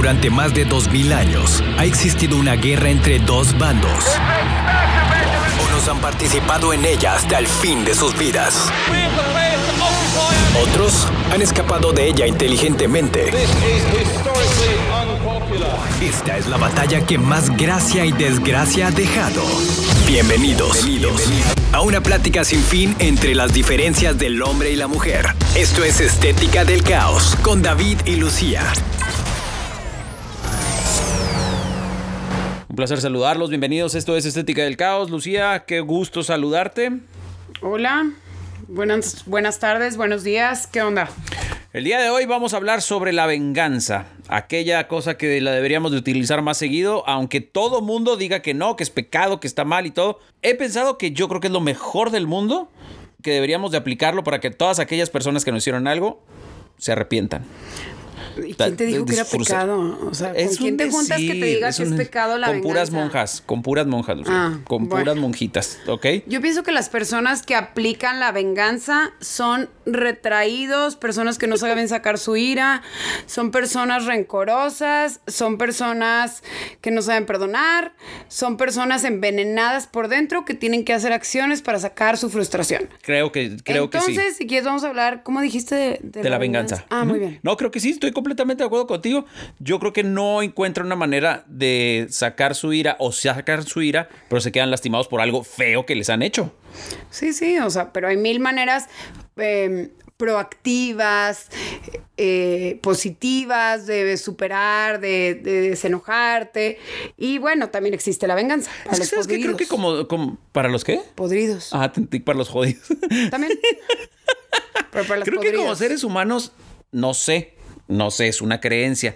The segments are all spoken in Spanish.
Durante más de 2000 años ha existido una guerra entre dos bandos. Unos han participado en ella hasta el fin de sus vidas. Otros han escapado de ella inteligentemente. Esta es la batalla que más gracia y desgracia ha dejado. Bienvenidos, a una plática sin fin entre las diferencias del hombre y la mujer. Esto es Estética del Caos con David y Lucía. Placer saludarlos, bienvenidos. Esto es Estética del Caos. Lucía, qué gusto saludarte. Hola, buenas, buenas tardes, buenos días, ¿qué onda? El día de hoy vamos a hablar sobre la venganza, aquella cosa que la deberíamos de utilizar más seguido, aunque todo mundo diga que no, que es pecado, que está mal y todo. He pensado que yo creo que es lo mejor del mundo, que deberíamos de aplicarlo para que todas aquellas personas que nos hicieron algo se arrepientan. ¿Y quién te dijo que era pecado? O sea, ¿con Es quién te juntas que te decir, diga es que es pecado la Con venganza? puras monjas, con puras monjas, Lucía, Ah, con bueno. puras monjitas, ¿ok? Yo pienso que las personas que aplican la venganza son retraídos, personas que no saben sacar su ira, son personas rencorosas, son personas que no saben perdonar, son personas envenenadas por dentro que tienen que hacer acciones para sacar su frustración. Creo que, creo que sí. Entonces, si quieres, vamos a hablar, ¿cómo dijiste? De, de la venganza. Ah, muy bien. No, creo que sí, estoy completamente de acuerdo contigo. Yo creo que no encuentra una manera de sacar su ira o sacar su ira, pero se quedan lastimados por algo feo que les han hecho. Sí, sí, o sea, pero hay mil maneras eh, proactivas, eh, positivas de superar, de, de desenojarte. Y bueno, también existe la venganza. Para que, los ¿sabes qué? Creo podridos. que como, como- ¿Para los qué? Podridos. Ah, para los jodidos. También. pero para los Creo que como podridos. seres humanos, no sé, no sé, es una creencia.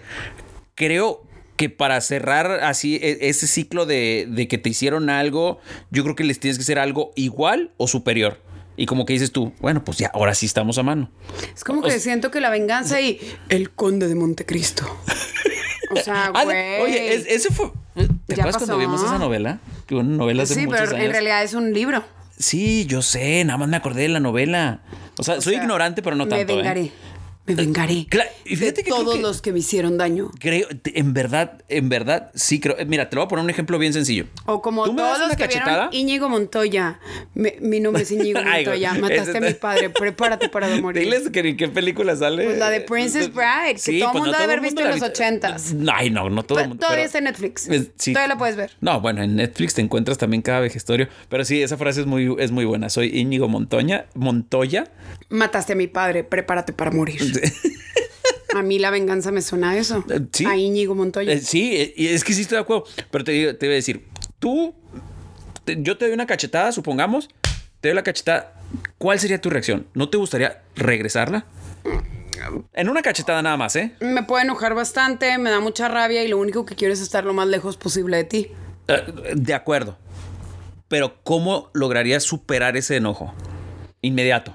Creo que para cerrar así e- ese ciclo de, de que te hicieron algo, yo creo que les tienes que hacer algo igual o superior. Y como que dices tú, bueno, pues ya, ahora sí estamos a mano. Es como o que siento que la venganza y el conde de Montecristo. O sea, Ah, güey. Oye, es- ese fue. ¿Te Ya acuerdas cuando vimos esa novela? Que Una novela hace Sí, muchos pero en realidad es un libro. Sí, yo sé, nada más me acordé de la novela. O sea, O soy sea, ignorante, pero no Me tanto. ¿eh? vengaré. Me vengaré. Claro, y fíjate de que todos que- los que me hicieron daño. Creo, en verdad, en verdad, sí creo. eh, Mira, te lo voy a poner un ejemplo bien sencillo. O como ¿Tú me das todos los una que cachetada? vieron Íñigo Montoya. Mi nombre es Íñigo Ay, Montoya. Mataste ese- a mi padre. Prepárate para morir. Diles que en qué película sale. Pues la de Princess Bride, que todo pues mundo no debe haber el visto en los. 80s. Ay, no, no todo el mundo. Todavía pero- está en Netflix. Es- sí. Todavía la puedes ver. No, bueno, en Netflix te encuentras también cada vejestorio. Pero sí, esa frase es muy, es muy buena. Soy Íñigo Montoya, Montoya. Mataste a mi padre. Prepárate para morir. A mí la venganza me suena a eso. Eh, sí. A Íñigo Montoya. Eh, sí, eh, y es que sí estoy de acuerdo. Pero te, voy a decir, tú, te- yo te doy una cachetada, supongamos, te doy la cachetada. ¿Cuál sería tu reacción? ¿No te gustaría regresarla? En una cachetada nada más, ¿eh? Me puede enojar bastante, me da mucha rabia y lo único que quiero es estar lo más lejos posible de ti. Eh, De acuerdo. Pero ¿cómo lograrías superar ese enojo? Inmediato.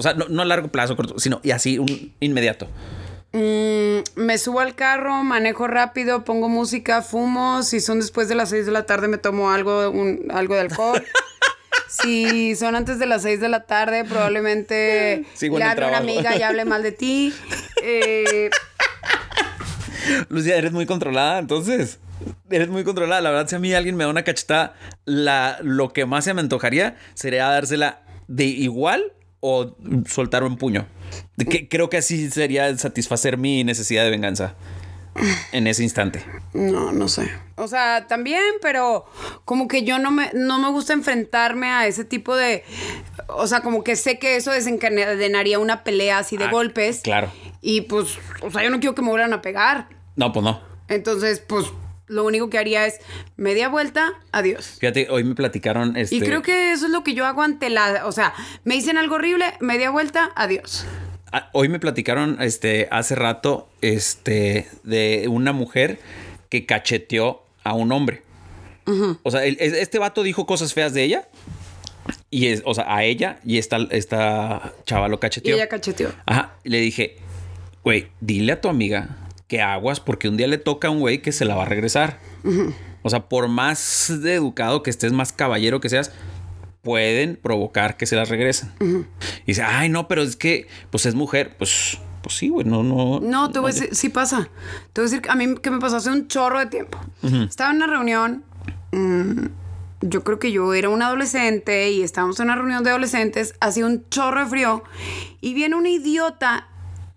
O sea, no, no a largo plazo, corto, sino y así, un inmediato. Mm, me subo al carro, manejo rápido, pongo música, fumo. Si son después de las 6 de la tarde, me tomo algo, un- algo de alcohol. Si son antes de las 6 de la tarde, probablemente Sigo le hable a una amiga y hable mal de ti. Eh, Lucía, eres muy controlada, entonces. Eres muy controlada. La verdad, si a mí alguien me da una cachetada, la, lo que más se me antojaría sería dársela de igual o soltar un puño. Que, creo que así sería satisfacer mi necesidad de venganza en ese instante. no, no sé. O sea, también, pero como que yo no me, no me gusta enfrentarme a ese tipo de... O sea, como que sé que eso desencadenaría una pelea así de Ah, golpes. claro. Y pues, o sea, yo no quiero que me vuelvan a pegar. No, pues no. Entonces, pues, lo único que haría es media vuelta, adiós. Fíjate, hoy me platicaron. Este, Y creo que eso es lo que yo hago ante la... O sea, me dicen algo horrible, media vuelta, adiós. Ah, Hoy me platicaron este, hace rato este, de una mujer que cacheteó a un hombre. O sea, el- este vato dijo cosas feas de ella. Y es, o sea, a ella y esta, esta chava lo Y cacheteó. ella cacheteó. Ajá. Y le dije, güey, dile a tu amiga que aguas porque un día le toca a un güey que se la va a regresar. O sea, por más de educado que estés, más caballero que seas, pueden provocar que se las regresen. Y dice, ay, no, pero es que, pues es mujer. Pues, Pues sí, güey, no, no. No, te voy a decir, sí pasa. Te voy a decir a mí que me pasó hace un chorro de tiempo. Estaba en una reunión, mm, yo creo que yo era un adolescente y estábamos en una reunión de adolescentes, hacía un chorro de frío y viene un idiota,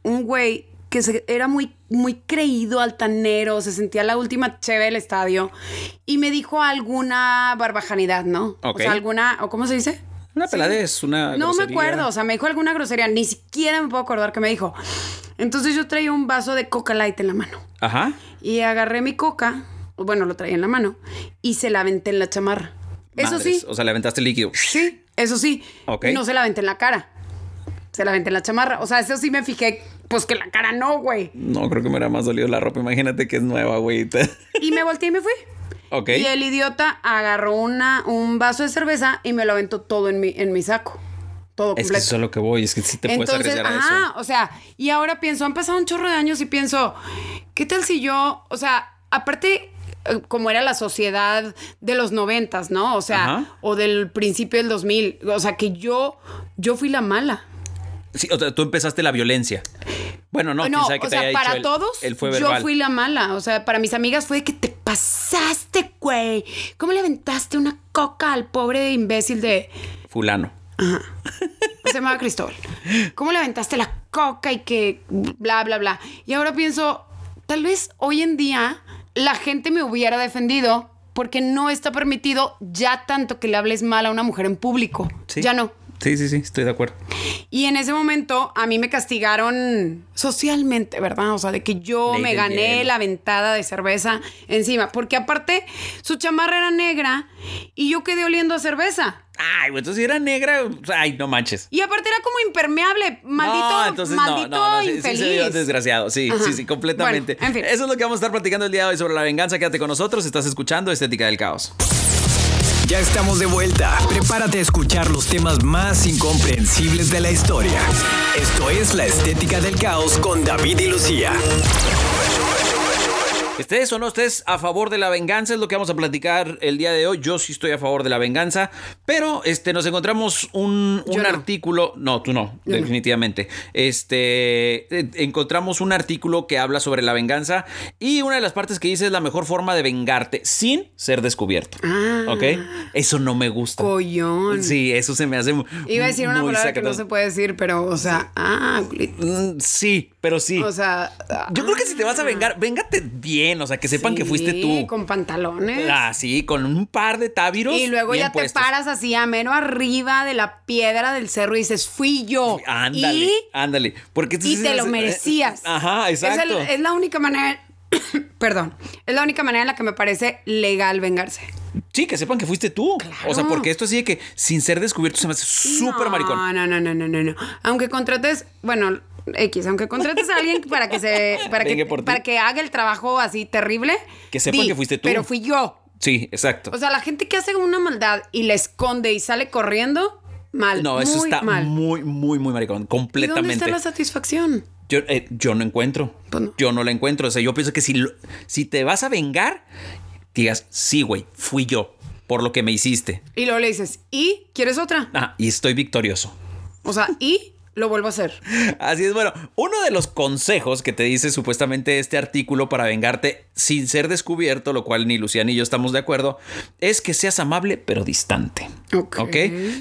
un güey que se- era muy, muy creído, altanero, se sentía la última cheve del estadio y me dijo alguna barbajanidad, ¿no? Ok. O sea, alguna, ¿o cómo se dice? Una peladez, una. No me acuerdo, o sea, me dijo alguna grosería, ni siquiera me puedo acordar que me dijo. Entonces yo traía un vaso de Coca Light en la mano Ajá. y agarré mi Coca, bueno, lo traía en la mano y se la aventé en la chamarra. Eso sí, O sea, le aventaste el líquido. sí, eso sí. Ok. No se la aventé en la cara. Se la aventé en la chamarra. O sea, eso sí me fijé, pues que la cara no, güey. No, creo que me hubiera más dolido la ropa. Imagínate que es nueva, güey. Y me volteé y me fui. ok. Y el idiota agarró una, un vaso de cerveza y me lo aventó todo en mi, en mi saco. Todo Es que eso es lo que voy. Es que sí te puedes Entonces, arriesgar a ajá, eso. o sea, y ahora pienso, han pasado un chorro de años y pienso, ¿qué tal si yo, o sea, aparte, eh, como era la sociedad de los noventas, ¿no? O sea, Ajá. o del principio del 2000, o sea, que yo, yo fui la mala. Sí, o sea, tú empezaste la violencia. Bueno, no, No, sabe qué o te sea, haya para dicho todos, fue yo fui la mala. O sea, para mis amigas fue de que te pasaste, güey. ¿Cómo le aventaste una coca al pobre imbécil de... Fulano. Se llamaba Cristóbal. ¿Cómo le aventaste la coca y que bla, bla, bla? Y ahora pienso, tal vez hoy en día la gente me hubiera defendido porque no está permitido ya tanto que le hables mal a una mujer en público. Sí. Ya no. Sí, sí, sí, estoy de acuerdo. Y en ese momento a mí me castigaron socialmente, ¿verdad? O sea, de que yo Ley me gané hielo. la ventada de cerveza encima. Porque aparte, su chamarra era negra y yo quedé oliendo a cerveza. Ay, güey, entonces si era negra, ay, no manches. Y aparte era como impermeable. Maldito, no, entonces maldito no, no, no, sí, sí infeliz. se vio desgraciado. Sí, Ajá. sí, sí, completamente. Bueno, en fin. Eso es lo que vamos a estar platicando el día de hoy sobre la venganza. Quédate con nosotros. Estás escuchando Estética del Caos. Ya estamos de vuelta. Prepárate a escuchar los temas más incomprensibles de la historia. Esto es La Estética del Caos con David y Lucía. Estés o no estés a favor de la venganza es lo que vamos a platicar el día de hoy. Yo sí estoy a favor de la venganza, pero este nos encontramos un, un no. artículo, no, tú no, Yo no. definitivamente. Este eh, encontramos un artículo que habla sobre la venganza y una de las partes que dice es la mejor forma de vengarte sin ser descubierto. Ah. ¿Ok? Eso no me gusta. Collón. Sí, eso se me hace Iba a decir una palabra que no se puede decir, pero, o sea, ah. Mm, Sí, pero sí. O sea, Yo creo que si te vas a vengar, véngate bien, o sea, que sepan que fuiste sí, tú. Con pantalones. Ah, sí, con un par de tábiros. y luego ya te paras así a mero arriba de la piedra del cerro y dices, fui yo. Ándale, Y, ándale. Porque y te lo merecías. Ajá, Es, el- exacto. es la única manera. Perdón. Es la única manera en la que me parece legal vengarse. Sí, que sepan que fuiste tú. O sea, porque esto sí de que sin ser descubierto se me hace súper no, maricón. No, no, no, no, no, no. Aunque contrates, bueno, X, aunque contrates a alguien para que se, para que, para que haga el trabajo así terrible. Que sepan di, que fuiste tú. Pero fui yo. Sí, exacto. O sea, la gente que hace una maldad y la esconde y sale corriendo, mal. no, eso muy está mal. muy, muy, muy maricón. ¿Y dónde Completamente. está la satisfacción? Yo, eh, yo no encuentro. Pues no. Yo no la encuentro. O sea, yo pienso que si, lo- si te vas a vengar, digas, sí, güey, fui yo por lo que me hiciste. Y luego le dices, ¿y quieres otra? Ah, y estoy victorioso. O sea, y lo vuelvo a hacer. Así es, bueno, uno de los consejos que te dice supuestamente este artículo para vengarte sin ser descubierto, lo cual ni Luciana ni yo estamos de acuerdo, es que seas amable pero distante. Ok.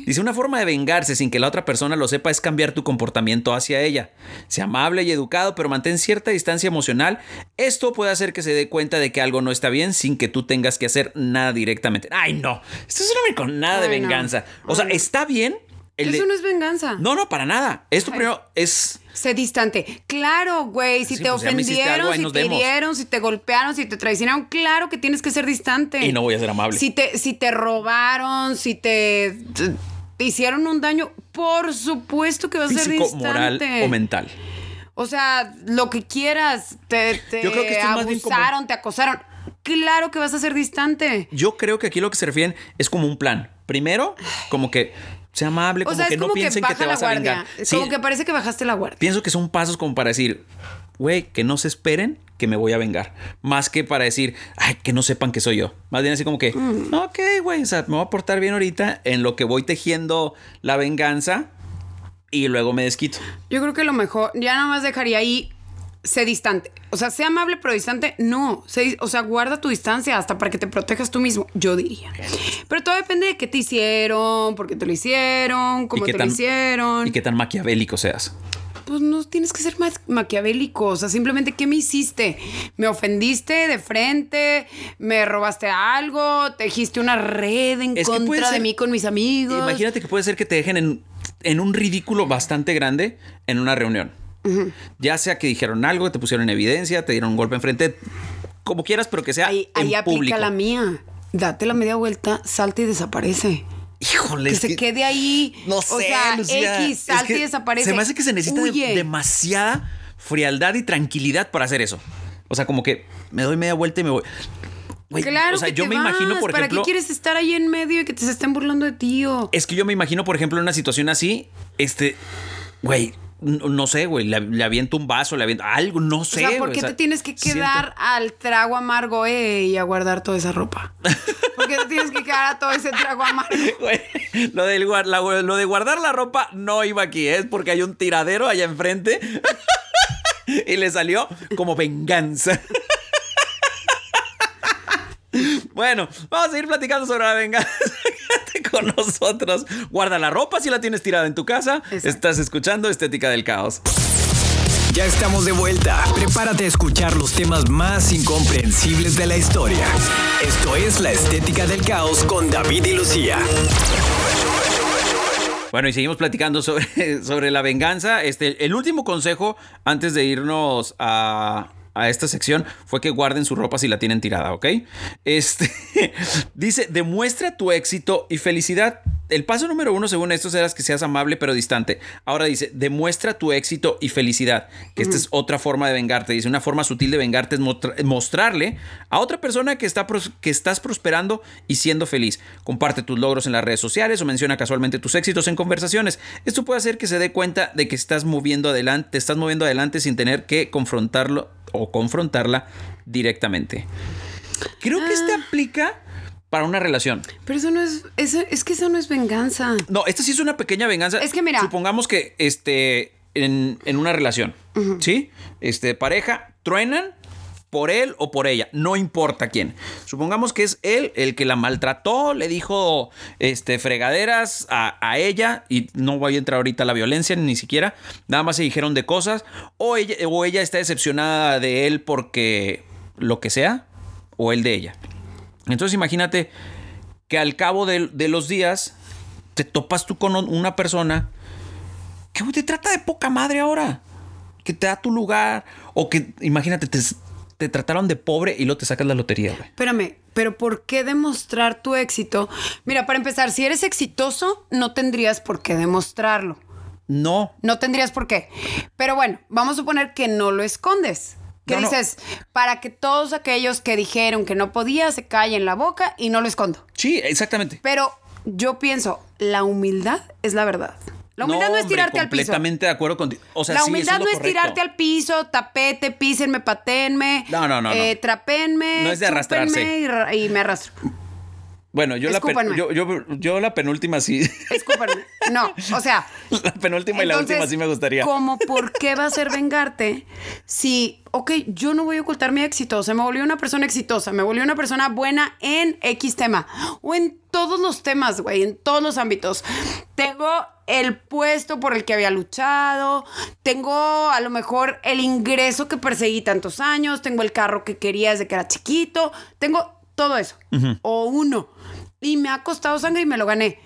Dice, una forma de vengarse sin que la otra persona lo sepa es cambiar tu comportamiento hacia ella. Sea amable y educado, pero mantén cierta distancia emocional. Esto puede hacer que se dé cuenta de que algo no está bien sin que tú tengas que hacer nada directamente. Ay, no, esto es una con nada de no. venganza. O sea, está bien. El de- Eso no es venganza. no, no, para nada. Esto primero es. Sé distante. Claro, güey. Si Sí, te pues algo, ofendieron, si te hirieron, si te golpearon, si te traicionaron, claro que tienes que ser distante. Y no voy a ser amable. Si te, si te robaron, si te, te- te hicieron un daño, por supuesto que vas a ser distante. moral o mental. O sea, lo que quieras. Te, te Yo creo que como- abusaron, te acosaron. Claro que vas a ser distante. Yo creo que aquí lo que se refieren es como un plan. Primero, como que sea amable, O como sea, que no como que piensen que, baja te la vas a guardia. vengar. Sí, Como que parece que bajaste la guardia. Pienso que son pasos como para decir, güey, que no se esperen que me voy a vengar. Más que para decir, ay, que no sepan que soy yo. Más bien así como que, Mm. ok, güey, o sea, me voy a portar bien ahorita en lo que voy tejiendo la venganza. y luego me desquito. Yo creo que lo mejor, ya nada más dejaría ahí, sé distante. O sea, sé amable pero distante, no. Sé- o sea, guarda tu distancia hasta para que te protejas tú mismo, yo diría. Pero todo depende de qué te hicieron, por qué te lo hicieron, cómo te tan- lo hicieron. Y qué tan maquiavélico seas. Pues no tienes que ser ma- maquiavélico. O sea, simplemente, ¿qué me hiciste? ¿Me ofendiste de frente? ¿Me robaste algo? ¿Tejiste una red en Es contra de mí con mis amigos? Imagínate que puede ser que te dejen en, en un ridículo bastante grande en una reunión. Ya sea que dijeron algo, te pusieron en evidencia, te dieron un golpe enfrente, como quieras, pero que sea Ahí, en ahí aplica público. la mía. Date la media vuelta, salta y desaparece. Híjole, Que se quede ahí. No o sé, sea, Lucía. X, Es salta que y desaparece. Se me hace que se necesita de- demasiada frialdad y tranquilidad para hacer eso. O sea, como que me doy media vuelta y me voy. Claro o sea, que yo te me imagino, por ¿Para ejemplo. qué quieres estar ahí en medio y que te se estén burlando de ti? o- Es que yo me imagino, por ejemplo, en una situación así, este, güey, no sé, güey, le, le aviento un vaso, le aviento algo, no O sé. sea, ¿por qué o sea, te tienes que siento- quedar al trago amargo eh, y a guardar toda esa ropa? ¿Por qué te tienes que quedar a todo ese trago amargo? Güey, lo, del la- lo de guardar la ropa no iba aquí, es porque hay un tiradero allá enfrente y le salió como venganza. Bueno, vamos a seguir platicando sobre la venganza. Quédate con nosotros. Guarda la ropa si la tienes tirada en tu casa. Exacto. Estás escuchando Estética del Caos. Ya estamos de vuelta. Prepárate a escuchar los temas más incomprensibles de la historia. Esto es La Estética del Caos con David y Lucía. Bueno, y seguimos platicando sobre, sobre la venganza. Este, el último consejo antes de irnos a, a esta sección fue que guarden su ropa si la tienen tirada, ¿ok? Este, dice, demuestra tu éxito y felicidad. El paso número uno, según esto, será que seas amable pero distante. Ahora dice, demuestra tu éxito y felicidad. Que esta es otra forma de vengarte. Dice, una forma sutil de vengarte es mostra- mostrarle a otra persona que, está que estás prosperando y siendo feliz. Comparte tus logros en las redes sociales o menciona casualmente tus éxitos en conversaciones. Esto puede hacer que se dé cuenta de que estás moviendo adelante, te estás moviendo adelante sin tener que confrontarlo o confrontarla directamente. Creo que este aplica para una relación. Pero eso no es, eso- es que eso no es venganza. No, esta sí es una pequeña venganza. Es que mira. Supongamos que este, en, en una relación, ¿sí? Este, pareja, truenan por él o por ella, no importa quién. Supongamos que es él el que la maltrató, le dijo este, fregaderas a, a ella, y no voy a entrar ahorita a la violencia ni siquiera, nada más se dijeron de cosas, o ella, o ella está decepcionada de él porque lo que sea, o él de ella. Entonces imagínate que al cabo de, de los días te topas tú con una persona que te trata de poca madre ahora. Que te da tu lugar. O que, imagínate, te, te trataron de pobre y luego te sacas la lotería, güey. Espérame, pero ¿por qué demostrar tu éxito? Mira, para empezar, si eres exitoso, no tendrías por qué demostrarlo. No. No tendrías por qué. Pero bueno, vamos a suponer que no lo escondes. Que No, no. dices, para que todos aquellos que dijeron que no podía se callen la boca y no lo escondo. Sí, exactamente. Pero yo pienso, la humildad es la verdad. La humildad no, es hombre, tirarte al piso. Completamente de acuerdo contigo. O sea, la sí, eso humildad lo no es tirarte al piso, tapete, písenme, patenme. No, no, no, no. Eh, trapenme. No es de arrastrarse. Y, y me arrastro. Bueno, yo la, pen- Escúpanme. yo, yo, yo la penúltima sí. Escúpame. No, o sea. la penúltima y la última sí me gustaría. ¿Cómo por qué va a ser vengarte si, ok, yo no voy a ocultar mi éxito? O sea, me volví una persona exitosa, me volví una persona buena en X tema o en todos los temas, güey, en todos los ámbitos. Tengo el puesto por el que había luchado, tengo a lo mejor el ingreso que perseguí tantos años, tengo el carro que quería desde que era chiquito, tengo todo eso. O uno. Y me ha costado sangre y me lo gané.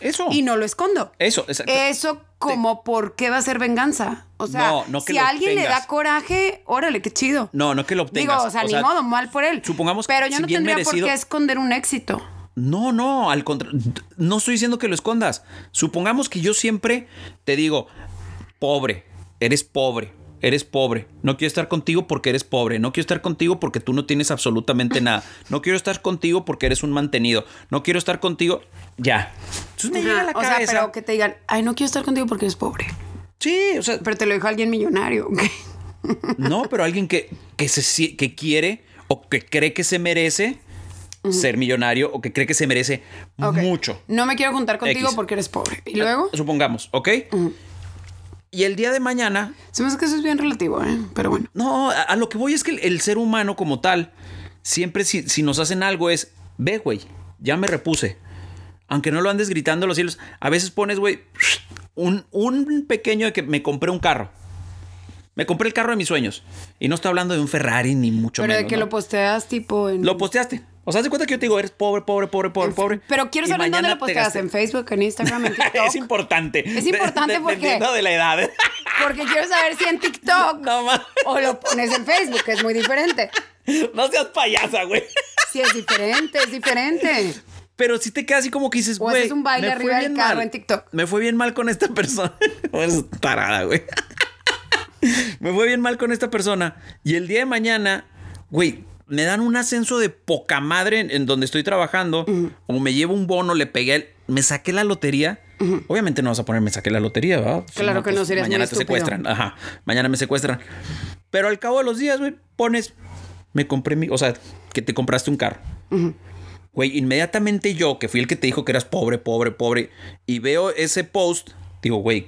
Eso. Y no lo escondo. Eso, exacto. Eso como por qué va a ser venganza. O sea, No, no que si a alguien le da coraje, órale, qué chido. No, no que lo obtengas. Digo, o sea, O ni sea, modo, mal por él. supongamos que Pero yo si no tendría merecido- por qué esconder un éxito. No, no, al contrario. No estoy diciendo que lo escondas. Supongamos que yo siempre te digo, pobre, eres pobre, eres pobre. No quiero estar contigo porque eres pobre. No quiero estar contigo porque tú no tienes absolutamente nada. No quiero estar contigo porque eres un mantenido. No quiero estar contigo. Ya. Entonces me llega a Ajá, la o sea, pero que te digan, ay, no quiero estar contigo porque eres pobre. Sí, o sea, Pero te lo dijo alguien millonario. ¿ok? no, pero alguien que, que, se, que quiere o que cree que se merece ser millonario o que cree que se merece mucho. No me quiero juntar contigo X. porque eres pobre. ¿Y luego? Supongamos, ¿ok? Y el día de mañana, Se me hace que eso es bien relativo, ¿eh? Pero bueno. no, a, a lo que voy es que el, el ser humano como tal, siempre si, si nos hacen algo es, ve, güey, ya me repuse. Aunque no lo andes gritando a los cielos, a veces pones, güey, un, un pequeño de que me compré un carro. Me compré el carro de mis sueños. Y no estoy hablando de un Ferrari ni mucho Pero de menos. que ¿no? lo posteas tipo en... Lo posteaste. O sea, de cuenta que yo te digo, eres pobre, pobre, pobre, pobre, pobre. Pero quiero saber en dónde lo te posteas. ¿En Facebook, en Instagram, en TikTok? es importante. Es importante De- porque- Dependiendo de la edad. Porque quiero saber si en TikTok No, o lo pones en Facebook, que es muy diferente. no seas payasa, güey. Sí, es diferente, es diferente. Pero si te quedas así como que dices, O güey. haces un baile arriba del carro mal. en TikTok. Me fue bien mal con esta persona. es tarada, güey. me fue bien mal con esta persona. Y el día de mañana, güey, me dan un ascenso de poca madre en, en donde estoy trabajando. O me llevo un bono, le pegué, el- me saqué la lotería. Obviamente no vas a poner me saqué la lotería, ¿verdad? Si Claro que no, serías Mañana muy te secuestran. Ajá. Mañana me secuestran. Pero al cabo de los días, güey, pones. Me compré mi. O sea, que te compraste un carro. Güey, inmediatamente yo, que fui el que te dijo que eras pobre, pobre, pobre, y veo ese post, digo, güey,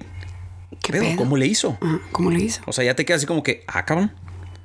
¿Qué pedo? ¿cómo le hizo? Ajá, ¿Cómo le hizo? O sea, ya te quedas así como que, ah, cabrón.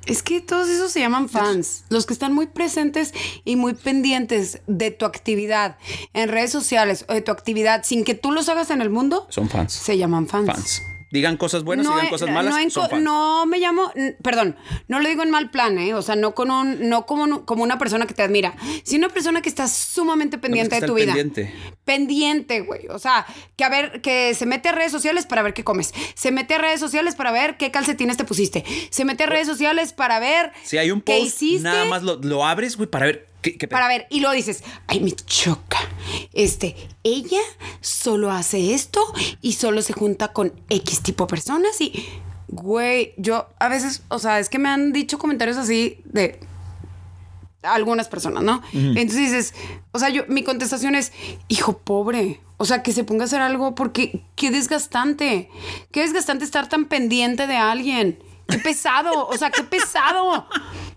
Es que todos esos se llaman fans. Los que están muy presentes y muy pendientes de tu actividad en redes sociales o de tu actividad sin que tú los hagas en el mundo, Son fans. se llaman fans. Fans. Digan cosas buenas, digan he- cosas malas, no son fans. no me llamo, perdón, no lo digo en mal plan, ¿eh? O sea, no con un, no como, como una persona que te admira, sino una persona que está sumamente pendiente de tu vida. pendiente. Pendiente, güey. O sea, que a ver, que se mete a redes sociales para ver qué comes. Se mete a redes sociales para ver qué calcetines te pusiste. Se mete a redes sociales para ver Si hay un post, hiciste. nada más lo, lo abres, güey, para ver qué, qué pedo. Para ver, y luego dices, ay, me choca. Este, ella solo hace esto y solo se junta con X tipo de personas y, güey, yo a veces, o sea, es que me han dicho comentarios así de algunas personas, ¿no? Entonces dices, o sea, yo, mi contestación es, hijo pobre. O sea, que se ponga a hacer algo porque qué desgastante. Qué desgastante estar tan pendiente de alguien. Qué pesado. O sea, qué pesado.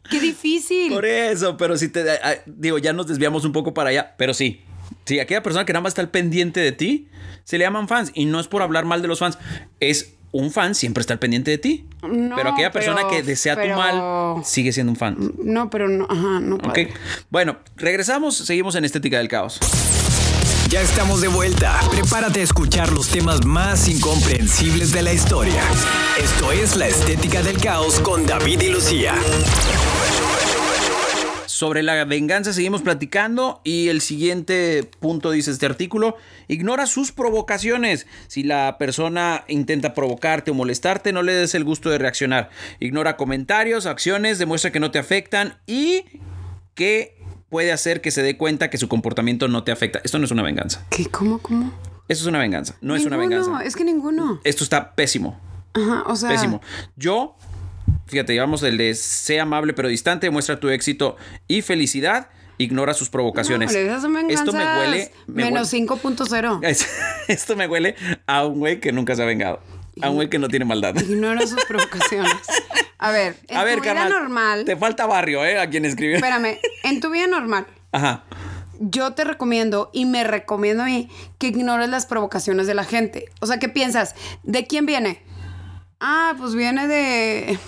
Qué difícil. Por eso, pero si te. digo, ya nos desviamos un poco para allá, pero sí. Sí, aquella persona que nada más está al pendiente de ti, se le llaman fans. Y no es por hablar mal de los fans. Es un fan, siempre está al pendiente de ti. No, pero aquella persona pero- que desea pero- tu mal, sigue siendo un fan. No, pero no, ajá, no Ok. padre. Bueno, regresamos, seguimos en Estética del Caos. Ya estamos de vuelta. Prepárate a escuchar los temas más incomprensibles de la historia. Esto es La Estética del Caos con David y Lucía. Sobre la venganza seguimos platicando y el siguiente punto dice este artículo, ignora sus provocaciones. Si la persona intenta provocarte o molestarte, no le des el gusto de reaccionar. Ignora comentarios, acciones, demuestra que no te afectan y que puede hacer que se dé cuenta que su comportamiento no te afecta. Esto no es una venganza. ¿Qué? ¿Cómo? ¿Cómo? Esto es una venganza. No es una venganza. Es que ninguno. Esto está pésimo. Ajá, o sea. Pésimo. Yo, fíjate, llevamos el de sea amable pero distante, muestra tu éxito y felicidad, ignora sus provocaciones. No, Esto me huele. me Menos huele- 5.0. Es- Esto me huele a un güey que nunca se ha vengado. A un güey que no tiene maldad. Ignora sus provocaciones. A ver, en A ver, tu vida carnal. normal. Te falta barrio, ¿eh? A quien escribió. Espérame, en tu vida normal. Ajá. Yo te recomiendo y me recomiendo a mí que ignores las provocaciones de la gente. O sea, ¿qué piensas? ¿De quién viene? Ah, pues viene de.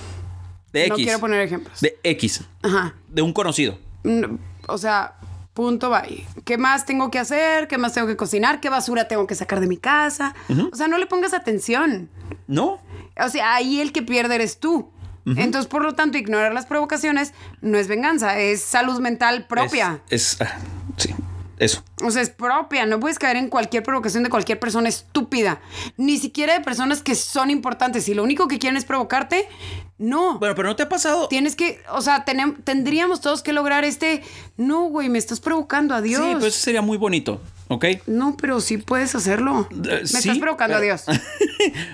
De No X. quiero poner ejemplos. De X. Ajá. De un conocido. Mm, O sea, punto bye. ¿Qué más tengo que hacer? ¿Qué más tengo que cocinar? ¿Qué basura tengo que sacar de mi casa? O sea, no le pongas atención. ¿No? O sea, ahí el que pierde eres tú. Entonces, por lo tanto, ignorar las provocaciones no es venganza, es salud mental propia. Es. es- ah, sí. Eso. O sea, es propia. No puedes caer en cualquier provocación de cualquier persona estúpida. Ni siquiera de personas que son importantes. Si lo único que quieren es provocarte, no. Bueno, pero ¿no te ha pasado? Tienes que, o sea, tenem- tendríamos todos que lograr este. No, güey, me estás provocando a Dios. Sí, pues eso sería muy bonito. ¿Ok? No, pero sí puedes hacerlo. Eh, me sí, estás provocando pero- a Dios.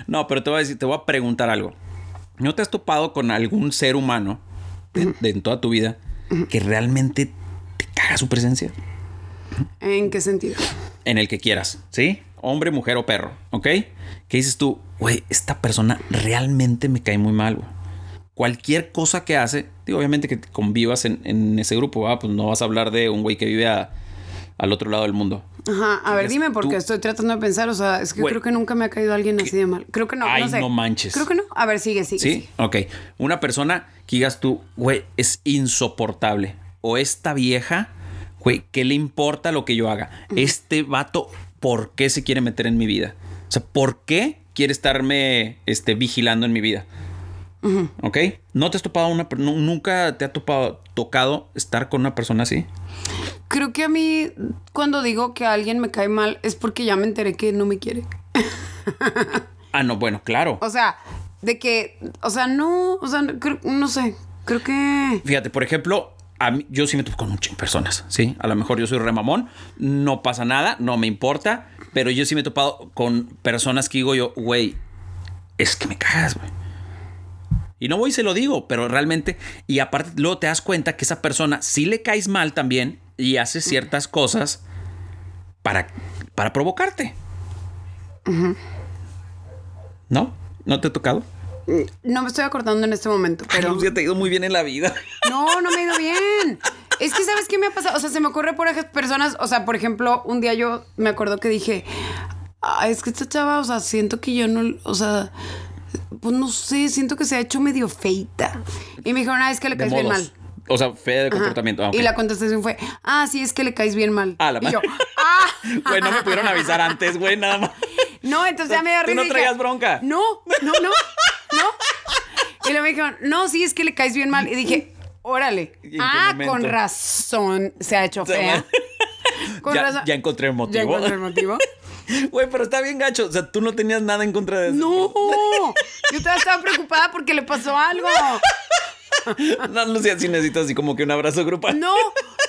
no, pero te voy a decir, te voy a preguntar algo. ¿No te has topado con algún ser humano de, de- en toda tu vida que realmente te caga su presencia? ¿En qué sentido? En el que quieras, ¿sí? Hombre, mujer o perro, ¿ok? Que dices tú, güey, esta persona realmente me cae muy mal, güey. cualquier cosa que hace, digo, obviamente que convivas en, en ese grupo, ¿va? pues no vas a hablar de un güey que vive a- al otro lado del mundo. Ajá, a ver, dime porque tú- estoy tratando de pensar, o sea, es que Güey. creo que nunca me ha caído alguien así de mal. Creo que no, Ay, no sé. no manches. Creo que no. A ver, sigue, sigue. ¿Sí? sigue. Ok. Una persona que digas tú, güey, es insoportable. O esta vieja, güey, ¿qué le importa lo que yo haga? Este vato, ¿por qué se quiere meter en mi vida? O sea, ¿por qué quiere estarme este, vigilando en mi vida? ¿Ok? ¿No te has topado una... nu- Nunca te ha topado, tocado estar con una persona así? Creo que a mí, cuando digo que alguien me cae mal, es porque ya me enteré que no me quiere. Ah, no, bueno, claro. O sea, de que, o sea, no, o sea, creo- no sé, creo que... Fíjate, por ejemplo, a mí, yo sí me topo con muchas personas, ¿sí? A lo mejor yo soy remamón, no pasa nada, no me importa, pero yo sí me he topado con personas que digo yo, güey, es que me cagas, güey. Y no voy y se lo digo, pero realmente, y aparte luego te das cuenta que esa persona sí le caes mal también y hace ciertas cosas para, para provocarte. ¿No? ¿No te ha tocado? No me estoy acordando en este momento, Pero. Lucía, te ha ido muy bien en la vida. No, no me ha ido bien. Es que, ¿sabes qué me ha pasado? O sea, se me ocurre por personas, o sea, por ejemplo, un día yo me acuerdo que dije, "Ah, es que esta chava, o sea, siento que yo no, o sea, pues no sé, siento que se ha hecho medio feita. Y me dijeron, ah, es que le caes bien mal. O sea, fea de comportamiento. Ah. Y la contestación fue, ah, sí, es que le caes bien mal. Ah, la y yo, ah. Güey, no me pudieron avisar antes, güey, nada más. No, entonces ya me dio Tú risa no y dije, traías bronca. No, no, no, no. Y luego me dijeron, no, sí, es que le caes bien mal. Y dije, órale. ¿Y en qué Ah, con razón se ha hecho fea. Con Ya- razón. ya encontré el motivo. Ya encontré el motivo. Güey, pero está bien gacho. O sea, tú no tenías nada en contra de eso. No, yo estaba preocupada porque le pasó algo. No, Lucía, sí necesitas así como que un abrazo grupal. No,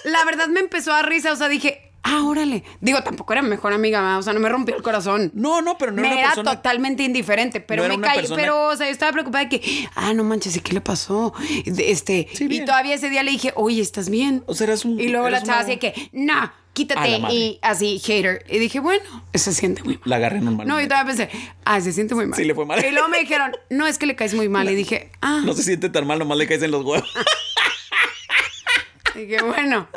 la verdad me empezó a risa. O sea, dije, ah, órale. Digo, tampoco era mi mejor amiga, o sea, no me rompió el corazón. No, no, pero no me era una era persona. totalmente indiferente, pero No me caí, persona- pero, o sea, yo estaba preocupada de que, ah, no manches, ¿y qué le pasó? Este, Sí, y todavía ese día le dije, oye, ¿estás bien? O sea, eras un- Y luego la chava una- así de que, no, A quítate, y así, hater. Y dije, bueno, se siente muy mal. La agarré normal. No, yo todavía pensé, ah, se siente muy mal. Sí, le fue mal. Y luego me dijeron, no, es que le caes muy mal. Y dije, ah, No se siente tan mal, nomás le caes en los huevos. dije, bueno.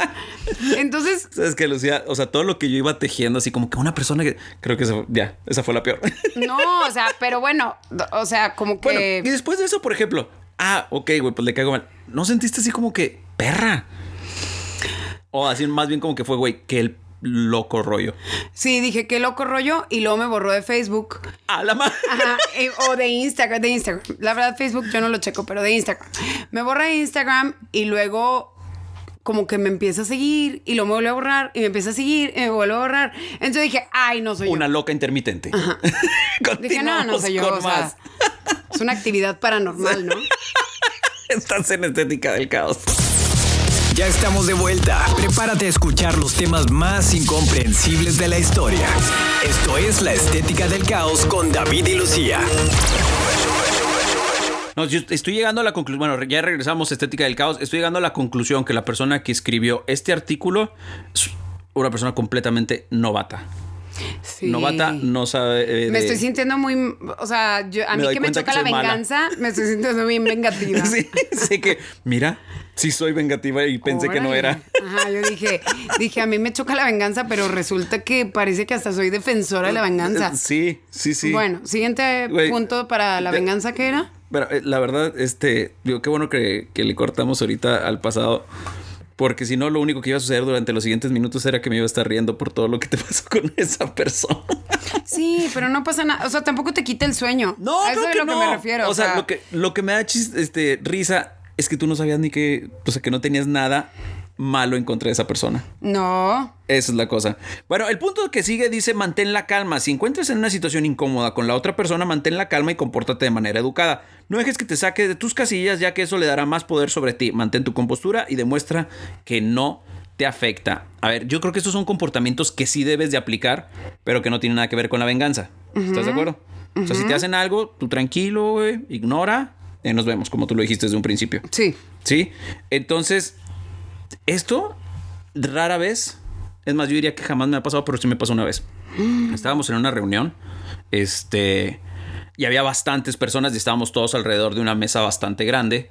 Entonces, ¿Sabes qué, Lucía? O sea, todo lo que yo iba tejiendo, así como que una persona que. Creo que ya, esa fue la peor. no, o sea, pero bueno, o sea, como Bueno, que... y después de eso, por ejemplo, ah, ok, güey, pues le caigo mal. ¿No sentiste así como que perra? O así más bien como que fue, güey, que el loco rollo. Sí, dije, qué loco rollo. Y luego me borró de Facebook. A la madre. Ajá, o de Instagram, de Instagram. La verdad, Facebook yo no lo checo, pero de Instagram. Me borra de Instagram y luego como que me empieza a seguir y lo me vuelve a borrar y me empieza a seguir y me vuelve a borrar. Entonces dije, ay, no soy Una yo. loca intermitente. Dije, no, no soy yo. O sea, es una actividad paranormal, ¿no? Estás en estética del caos. Ya estamos de vuelta. Prepárate a escuchar los temas más incomprensibles de la historia. Esto es La Estética del Caos con David y Lucía. No, yo estoy llegando a la conclusión. Bueno, ya regresamos a Estética del Caos. Estoy llegando a la conclusión que la persona que escribió este artículo es una persona completamente novata. Sí. Novata no sabe. eh, Me estoy sintiendo muy, o sea, yo, a mí que me choca que la mala. venganza, me estoy sintiendo bien vengativa. Sí, sé que, mira, sí soy vengativa y pensé que no era. Ajá, yo dije, dije, a mí me choca la venganza, pero resulta que parece que hasta soy defensora de la venganza. Sí, sí, sí. Bueno, siguiente punto para la venganza, ¿qué era? Pero eh, la verdad, este, digo, qué bueno que, que le cortamos ahorita al pasado. Porque si no, lo único que iba a suceder durante los siguientes minutos era que me iba a estar riendo por todo lo que te pasó con esa persona. Sí, pero no pasa nada. O sea, tampoco te quita el sueño. No, a eso es que lo no. que me refiero. O sea, lo que, lo que me da chis- este, risa es que tú no sabías ni que, o sea, que no tenías nada malo en contra de esa persona. No. Esa es la cosa. Bueno, el punto que sigue dice mantén la calma. Si encuentras en una situación incómoda con la otra persona, mantén la calma y compórtate de manera educada. No dejes que te saque de tus casillas ya que eso le dará más poder sobre ti. Mantén tu compostura y demuestra que no te afecta. A ver, yo creo que estos son comportamientos que sí debes de aplicar, pero que no tienen nada que ver con la venganza. ¿Estás de acuerdo? O sea, si te hacen algo, tú tranquilo, güey, ignora, y nos vemos, como tú lo dijiste desde un principio. Sí. ¿Sí? Entonces, esto rara vez, es más, yo diría que jamás me ha pasado, pero sí me pasó una vez. Estábamos en una reunión, este, y había bastantes personas y estábamos todos alrededor de una mesa bastante grande.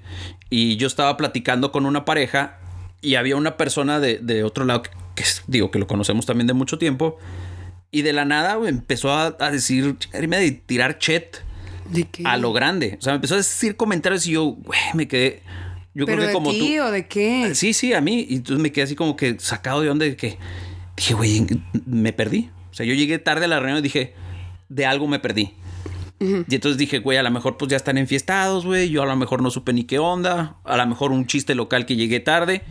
Y yo estaba platicando con una pareja y había una persona de, de otro lado que, que es- digo que lo conocemos también de mucho tiempo. Y de la nada empezó a, a decir, de tirar chet ¿De qué? a lo grande. O sea, me empezó a decir comentarios y yo, güey, me quedé. Yo ¿Pero creo que de como ti tú. o de qué? Sí, sí, a mí. Y entonces me quedé así como que sacado de onda de que dije, güey, me perdí. O sea, yo llegué tarde a la reunión y dije, de algo me perdí. Y entonces dije, güey, a lo mejor pues ya están enfiestados, güey. Yo a lo mejor no supe ni qué onda. A lo mejor un chiste local que llegué tarde.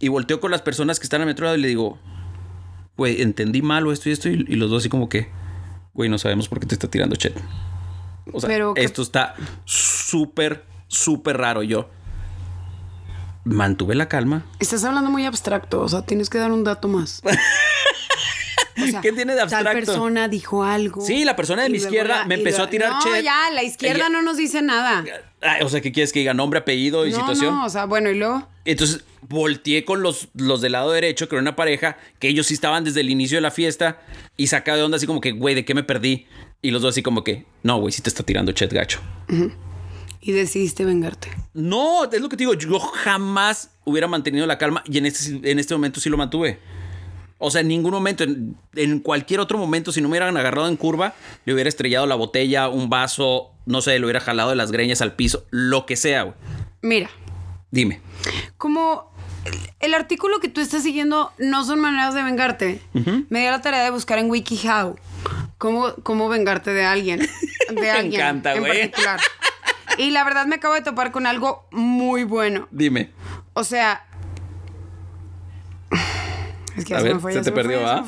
Y volteo con las personas que están a mi otro lado y le digo, güey, entendí mal o esto y esto. Y, y los dos así como que, güey, no sabemos por qué te está tirando chet. O sea, Pero que- esto está súper, súper raro. Yo mantuve la calma. Estás hablando muy abstracto, o sea, tienes que dar un dato más. O sea, ¿Qué tiene de Tal abstracto? persona dijo algo. Sí, la persona de mi izquierda la- me empezó a tirar no, chet. ya, la izquierda Ella- no nos dice nada. Ay, o sea, ¿qué quieres que diga? Nombre, apellido y no, situación. no, o sea, bueno, y luego. Entonces volteé con los, los del lado derecho, que era una pareja, que ellos sí estaban desde el inicio de la fiesta, y sacado de onda así como que, güey, ¿de qué me perdí? Y los dos así como que, no, güey, sí te está tirando chet gacho. Y decidiste vengarte. No, es lo que te digo, yo jamás hubiera mantenido la calma y en este, en este momento sí lo mantuve. O sea, en ningún momento, en, en cualquier otro momento, si no me hubieran agarrado en curva, le hubiera estrellado la botella, un vaso, no sé, le hubiera jalado de las greñas al piso, lo que sea, güey. Mira, Dime. como el, artículo que tú estás siguiendo no son maneras de vengarte, me dio la tarea de buscar en WikiHow cómo, cómo vengarte de alguien. De Me alguien encanta, en güey. particular. Y la verdad me acabo de topar con algo muy bueno. Dime. O sea. Es que ya se me fue, se te perdió, ¿ah?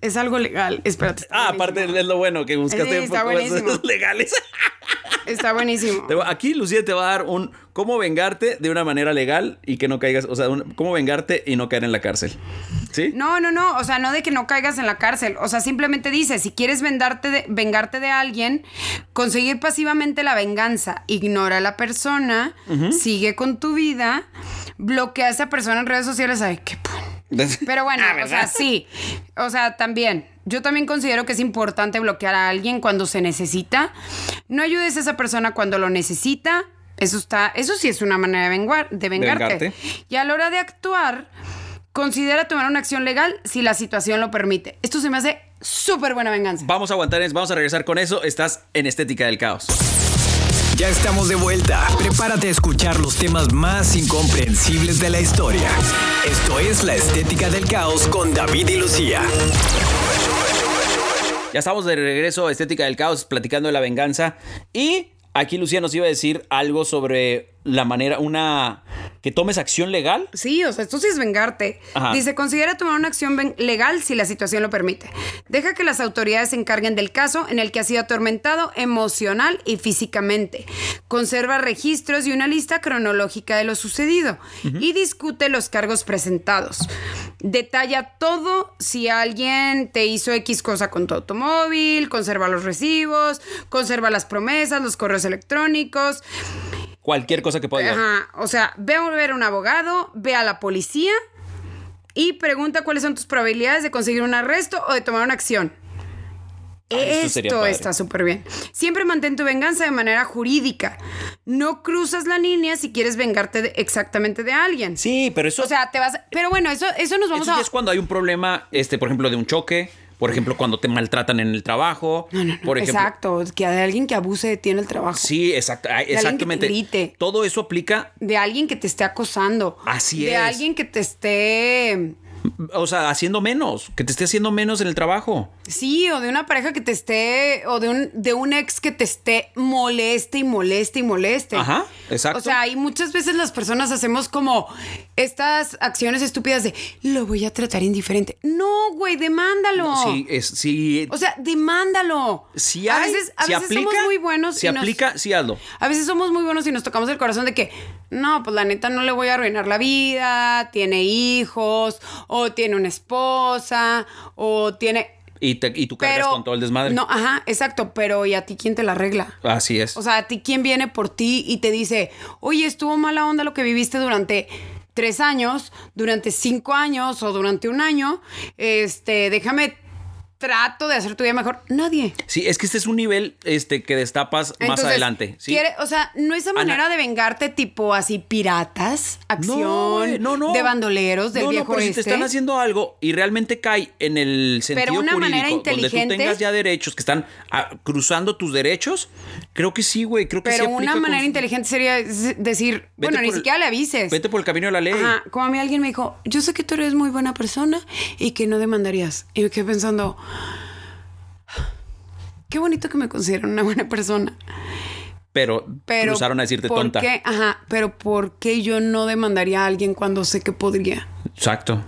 Es algo legal. Espérate. Ah, buenísimo. aparte es lo bueno que buscaste Sí, cosas legales. Está buenísimo. Aquí Lucía te va a dar un cómo vengarte de una manera legal y que no caigas, o sea, un- cómo vengarte y no caer en la cárcel. ¿Sí? No, no, no. O sea, no de que no caigas en la cárcel. O sea, simplemente dice, si quieres vendarte de- vengarte de alguien, conseguir pasivamente la venganza, ignora a la persona, sigue con tu vida, bloquea a esa persona en redes sociales. Ay, qué pon- Pero bueno, Ah, o sea, sí. O sea, también. Yo también considero que es importante bloquear a alguien cuando se necesita. No ayudes a esa persona cuando lo necesita. Eso está, eso sí es una manera de, vengar, de vengarte. Vengarte. Y a la hora de actuar, considera tomar una acción legal si la situación lo permite. Esto se me hace súper buena venganza. Vamos a aguantar, vamos a regresar con eso. Estás en Estética del Caos. Ya estamos de vuelta. Prepárate a escuchar los temas más incomprensibles de la historia. Esto es La Estética del Caos con David y Lucía. Ya estamos de regreso a Estética del Caos, platicando de la venganza. Y aquí Lucía nos iba a decir algo sobre la manera, una... que tomes acción legal. Sí, o sea, esto sí es vengarte. Ajá. Dice, considera tomar una acción legal si la situación lo permite. Deja que las autoridades se encarguen del caso en el que ha sido atormentado emocional y físicamente. Conserva registros y una lista cronológica de lo sucedido. Y discute los cargos presentados. Detalla todo si alguien te hizo X cosa con tu automóvil, conserva los recibos, conserva las promesas, los correos electrónicos. Cualquier cosa que pueda ayudar. Ajá, o sea, ve a ver a un abogado, ve a la policía y pregunta cuáles son tus probabilidades de conseguir un arresto o de tomar una acción. Ah, esto está súper bien. Siempre mantén tu venganza de manera jurídica. No cruzas la línea si quieres vengarte de- exactamente de alguien. Sí, pero eso... O sea, te vas. Pero bueno, eso, eso nos vamos Eso ya a. es cuando hay un problema, este, por ejemplo, de un choque, por ejemplo, cuando te maltratan en el trabajo. No, no, no. Por ejemplo, Exacto, que hay alguien que abuse de ti en el trabajo. Sí, exacto, ah, alguien que te exactamente. grite. Todo eso aplica, De alguien que te esté acosando. Así de es. alguien que te esté. o sea, haciendo menos, que te esté haciendo menos en el trabajo. Sí, o de una pareja que te esté, o de un, de un ex que te esté moleste y moleste y moleste. Ajá, exacto. O sea, y muchas veces las personas hacemos como estas acciones estúpidas de lo voy a tratar indiferente. No, güey, demándalo. Sí, es, sí, O sea, demándalo. si a hay, veces, a si veces aplica, somos muy buenos si y nos- aplica, sí hazlo. a veces somos muy buenos y nos tocamos el corazón de que, no, pues la neta no le voy a arruinar la vida, tiene hijos, o tiene una esposa, o tiene... Y, te- y tú cargas con todo el desmadre. No, ajá, exacto, pero ¿y a ti quién te la arregla? Así es. O sea, a ti quién viene por ti y te dice, oye, estuvo mala onda lo que viviste durante tres años, durante cinco años o durante un año, este, déjame trato de hacer tu vida mejor? Nadie. Sí, es que este es un nivel este, que destapas más adelante. ¿sí? quiere- o sea, no esa Ana- manera de vengarte tipo así piratas, acción, no, no. de bandoleros del no, viejo no, pero si este. te están haciendo algo y realmente cae en el sentido una jurídico manera donde tú inteligente. tengas ya derechos que están ah, cruzando tus derechos, creo que sí, güey, creo que sí Pero aplica una con- manera inteligente sería decir, bueno, ni el- siquiera le avises. Vete por el camino de la ley. Ajá, como a mí alguien me dijo, yo sé que tú eres muy buena persona y que no demandarías. Y me quedé pensando, qué bonito que me consideran una buena persona. Pero, Pero cruzaron a decirte ¿por tonta. qué? Ajá, pero ¿por qué yo no demandaría a alguien cuando sé que podría? Exacto.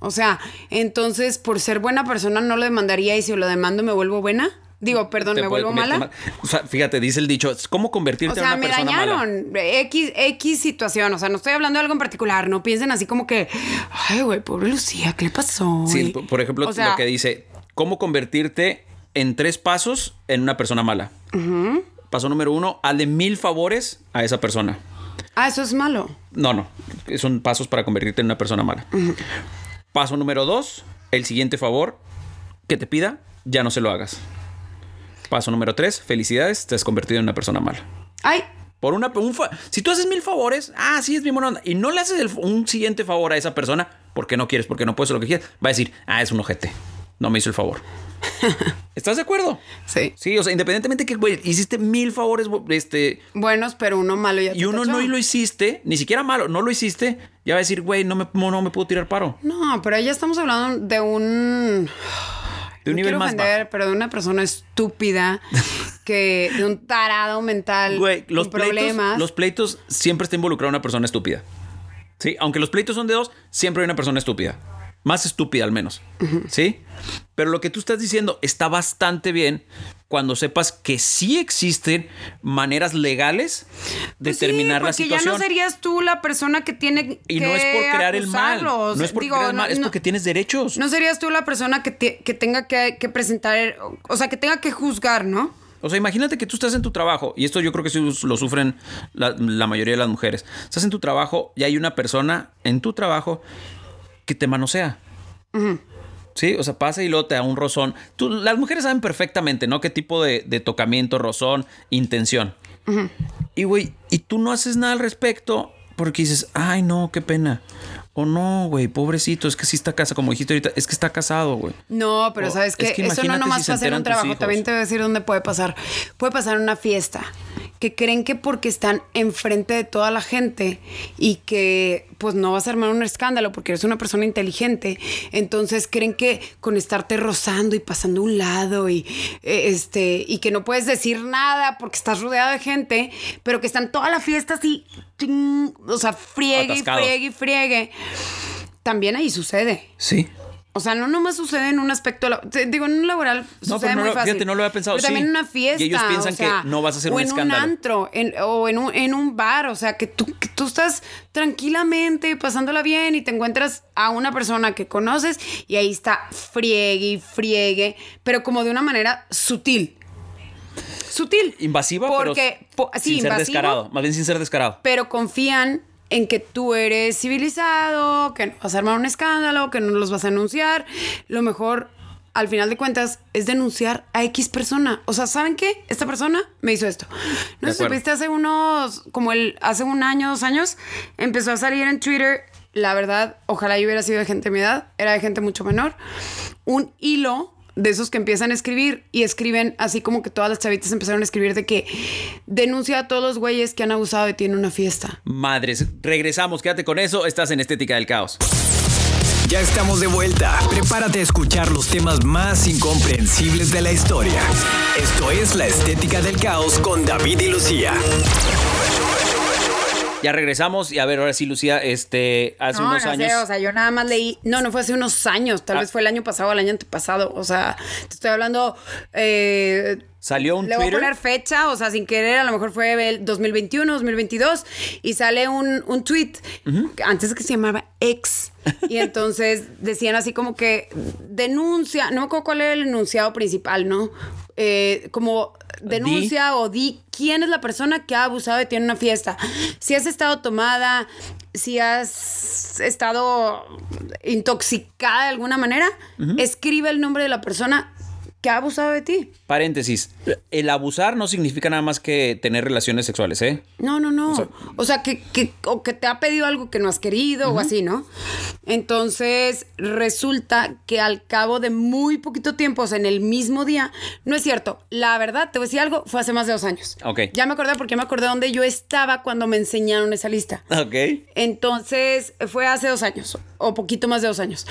O sea, entonces por ser buena persona no lo demandaría y si lo demando me vuelvo buena. Digo, perdón, me puede vuelvo mala. mal. O sea, fíjate, dice el dicho, ¿cómo convertirte O sea, en una me persona mala? dañaron. X, X situación. O sea, no estoy hablando de algo en particular. No piensen así como que, ay, güey, pobre Lucía, ¿qué le pasó? Sí, güey?" por- por ejemplo, O sea, lo que dice, ¿cómo convertirte en tres pasos en una persona mala? Paso número uno, hazle mil favores a esa persona. Ah, eso es malo. No, no, son pasos para convertirte en una persona mala. Paso número dos, el siguiente favor que te pida, ya no se lo hagas. Paso número tres, felicidades, te has convertido en una persona mala. Ay, Por una, un si tú haces mil favores, ah, sí, es bien buena onda, y no le haces el- un siguiente favor a esa persona porque no quieres, porque no puedes hacer lo que quieres, va a decir, ah, es un ojete, no me hizo el favor. ¿Estás de acuerdo? sí. Sí, o sea, independientemente que, güey, hiciste mil favores, este, Buenos, pero uno malo ya te y uno tachó. no lo hiciste, ni siquiera malo, no lo hiciste, ya va a decir, güey, no me, no, me puedo tirar paro. No, pero ahí ya estamos hablando de un... De un no nivel más ofender, bajo. pero de una persona estúpida que de un tarado mental Güey, los con pleitos, problemas. los pleitos siempre está involucrada una persona estúpida. Sí, aunque los pleitos son de dos, siempre hay una persona estúpida. Más estúpida al menos. ¿Sí? Pero lo que tú estás diciendo está bastante bien cuando sepas que sí existen maneras legales de Pues sí, terminar la porque situación. ya no serías tú la persona que tiene y que no es por crear el mal. No es por Digo, crear el no- mal, es no- porque tienes derechos. No serías tú la persona que, te- que tenga que, que presentar, o sea, que tenga que juzgar, ¿no? O sea, imagínate que tú estás en tu trabajo, y esto yo creo que sí lo sufren la, la mayoría de las mujeres. Estás en tu trabajo y hay una persona en tu trabajo que te manosea. Sí, o sea, pasa y luego te da un rozón. Tú- las mujeres saben perfectamente, ¿no? Qué tipo de, de tocamiento, rozón, intención. Y, güey, y tú no haces nada al respecto porque dices, ay, no, qué pena. O no, güey, pobrecito, es que sí está casado, como dijiste ahorita, es que está casado, güey. No, pero sabes es que, eso no nomás si pasa en un trabajo, también te voy a decir dónde puede pasar. Puede pasar en una fiesta, que creen que porque están enfrente de toda la gente y que pues no vas a armar un escándalo porque eres una persona inteligente, entonces creen que con estarte rozando y pasando a un lado y eh, este y que no puedes decir nada porque estás rodeado de gente, pero que están toda la fiesta así, ting, o sea, friegue y friegue y friegue. También ahí sucede. Sí. O sea, no nomás sucede en un aspecto, digo, en un laboral No, sucede pero no muy lo- fácil. fíjate, no lo había pensado, Pero también sí. en una fiesta. Y ellos piensan o sea, que no vas a hacer o un en escándalo. un antro, en- o en un, en un bar, o sea, que tú, que tú estás tranquilamente pasándola bien y te encuentras a una persona que conoces y ahí está friegue y friegue, pero como de una manera sutil. Sutil. Invasiva, Porque, pero po- sí, sin ser descarado. Más bien sin ser descarado. pero confían en que tú eres civilizado, que no vas a armar un escándalo, que no los vas a anunciar. Lo mejor, al final de cuentas, es denunciar a X persona. O sea, ¿saben qué? Esta persona me hizo esto. No supiste hace unos, como el, hace un año, dos años, empezó a salir en Twitter. La verdad, ojalá yo hubiera sido de gente de mi edad, era de gente mucho menor. Un hilo de esos que empiezan a escribir y escriben así como que todas las chavitas empezaron a escribir de que denuncia a todos los güeyes que han abusado de ti en una fiesta. Madres, regresamos, quédate con eso, estás en Estética del Caos. Ya estamos de vuelta. Prepárate a escuchar los temas más incomprensibles de la historia. Esto es La Estética del Caos con David y Lucía. Ya regresamos y a ver, ahora sí, Lucía, este, hace no, unos no años... sé, o sea, yo nada más leí, no, no fue hace unos años, tal Ah. vez fue el año pasado o el año antepasado, o sea, te estoy hablando, eh, Salió un le voy a poner fecha, o sea, sin querer, a lo mejor fue el 2021, 2022, y sale un, un tweet, antes que se llamaba ex, y entonces decían así como que denuncia, no me acuerdo cuál era el enunciado principal, ¿no? Eh, como denuncia o di quién es la persona que ha abusado de ti en una fiesta. Si has estado tomada, si has estado intoxicada de alguna manera, escribe el nombre de la persona que ha abusado de ti. Paréntesis. El abusar no significa nada más que tener relaciones sexuales, ¿eh? No, no, no. O sea, que, que, o que te ha pedido algo que no has querido o así, ¿no? Entonces, resulta que al cabo de muy poquito tiempo, o sea, en el mismo día, no es cierto. La verdad, te voy a decir algo, fue hace más de dos años. Ok. Ya me acordé porque me acordé dónde yo estaba cuando me enseñaron esa lista. Ok. Entonces, fue hace dos años, o poquito más de dos años.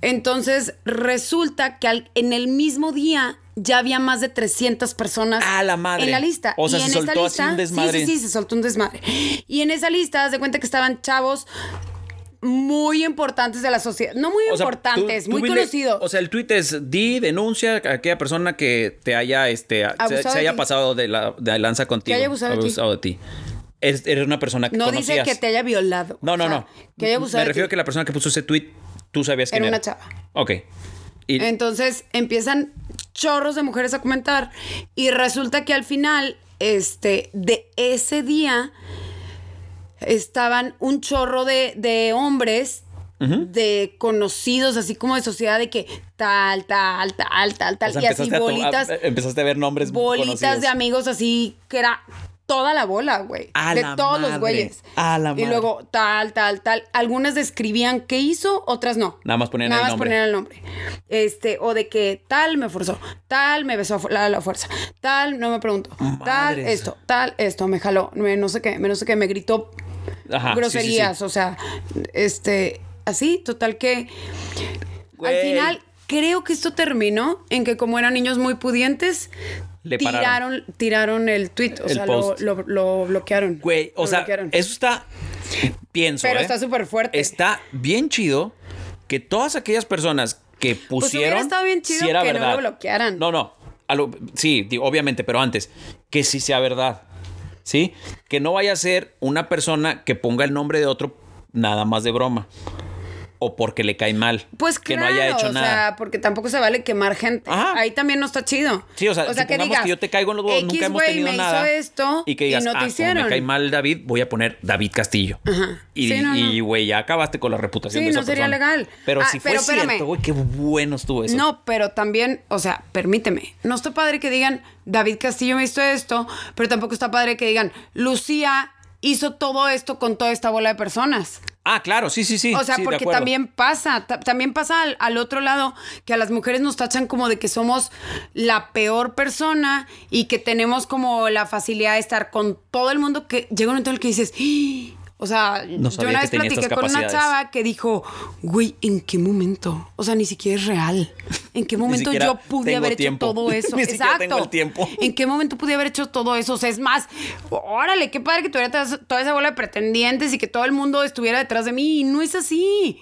Entonces, resulta que al- en el mismo día ya había más de 300 personas ¡A la madre! en la lista. O sea, y se en soltó lista, un desmadre. Sí, sí, sí, se soltó un desmadre. Y en esa lista, haz de cuenta que estaban chavos muy importantes de la sociedad. No muy O importantes, tú muy conocidos. O sea, el tweet es di, denuncia a aquella persona que te haya, este, se, se haya pasado de la de lanza contigo. haya abusado de ti. de ti. Es- eres una persona que no conocías. dice que te haya violado. No, no, O sea, no. Que haya abusado Me de refiero a que la persona que puso ese tweet, tú sabías quién Era era. una chava. Ok. Y, Entonces empiezan chorros de mujeres a comentar y resulta que al final, este, de ese día, estaban un chorro de, de hombres. De conocidos, así como de sociedad, de que tal, tal, tal, tal, tal, o sea, y así a bolitas, a- empezaste a ver nombres bolitas conocidos. de amigos, así que era toda la bola, güey. De todos los güeyes. a la Y luego tal, tal, tal. Algunas describían qué hizo, otras no. Nada más ponían Nada el más nombre. ponían el nombre. Este, o de que tal me forzó, tal me besó a la, la fuerza, tal no me preguntó, tal esto, tal esto, me jaló, me no sé qué, me no sé qué, me gritó Ajá, sí, sí, sí. groserías, o sea, este, así, total que Güey. al final creo que esto terminó en que como eran niños muy pudientes, Le tiraron, tiraron el tweet, o El sea, lo, post. lo- lo bloquearon. Güey, o sea, bloquearon. eso está. Pienso. Pero ¿eh? está súper fuerte. Está bien chido que todas aquellas personas que pusieron. Pues hubiera estado bien chido si era que no verdad. lo bloquearan. No, no. lo- sí, obviamente, pero antes, que sí sea verdad. ¿Sí? Que no vaya a ser una persona que ponga el nombre de otro nada más de broma. O porque le cae mal. Pues que claro, no haya hecho o nada. sea, porque tampoco se vale quemar gente. Ajá. Ahí también no está chido. Sí, o sea, supongamos que, yo te caigo en los huevos, nunca hemos tenido me nada. hizo esto y que digas, no ah, te como hicieron. me cae mal David, voy a poner David Castillo. Y, Sí, no, y, no. güey, ya acabaste con la reputación Sí, de esa no sería persona. legal. Pero Ah, si fue pero cierto, güey, qué bueno estuvo eso. No, pero también, o sea, permíteme. No está padre que digan, David Castillo me hizo esto, pero tampoco está padre que digan, Lucía hizo todo esto con toda esta bola de personas. Ah, claro, sí, sí, sí. O sea, sí, porque también pasa, ta- también pasa al, al otro lado que a las mujeres nos tachan como de que somos la peor persona y que tenemos como la facilidad de estar con todo el mundo que llega un momento en el que dices, "Ah". o sea, No yo una vez platiqué con una chava que dijo, güey, ¿en qué momento? O sea, ni siquiera es real. ¿En qué momento yo pude haber hecho todo eso? Ni Exacto. tengo el tiempo. ¿En qué momento pude haber hecho todo eso? O sea, es más, órale, qué padre que tuviera toda- esa bola de pretendientes y que todo el mundo estuviera detrás de mí. Y no es así.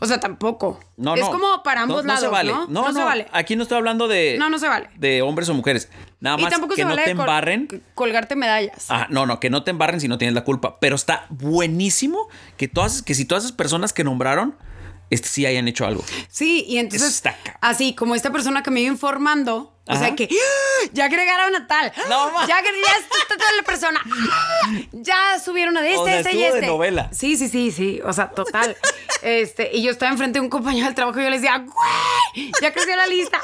O sea, tampoco. No, es no. como para ambos no, no lados, se vale. ¿no? No, no, se vale. Aquí no estoy hablando de. No, no se vale. De hombres o mujeres. Nada y más tampoco que se no vale te col- embarren. colgarte medallas. Ah, no, no, que no te embarren si no tienes la culpa. Pero está buenísimo que todas, que si todas esas personas que nombraron, este sí hayan hecho algo. Sí, y entonces, así como esta persona que me iba informando, o sea que ¡ah! ya agregaron a tal, No, ma. ya, agre- ya está tal la persona, ¡ah! ya subieron a de este, O sea, este y estuvo de este. novela. Sí, sí, sí, sí, o sea, total. este, y yo estaba enfrente de un compañero del trabajo y yo les decía, güey, ya creció la lista.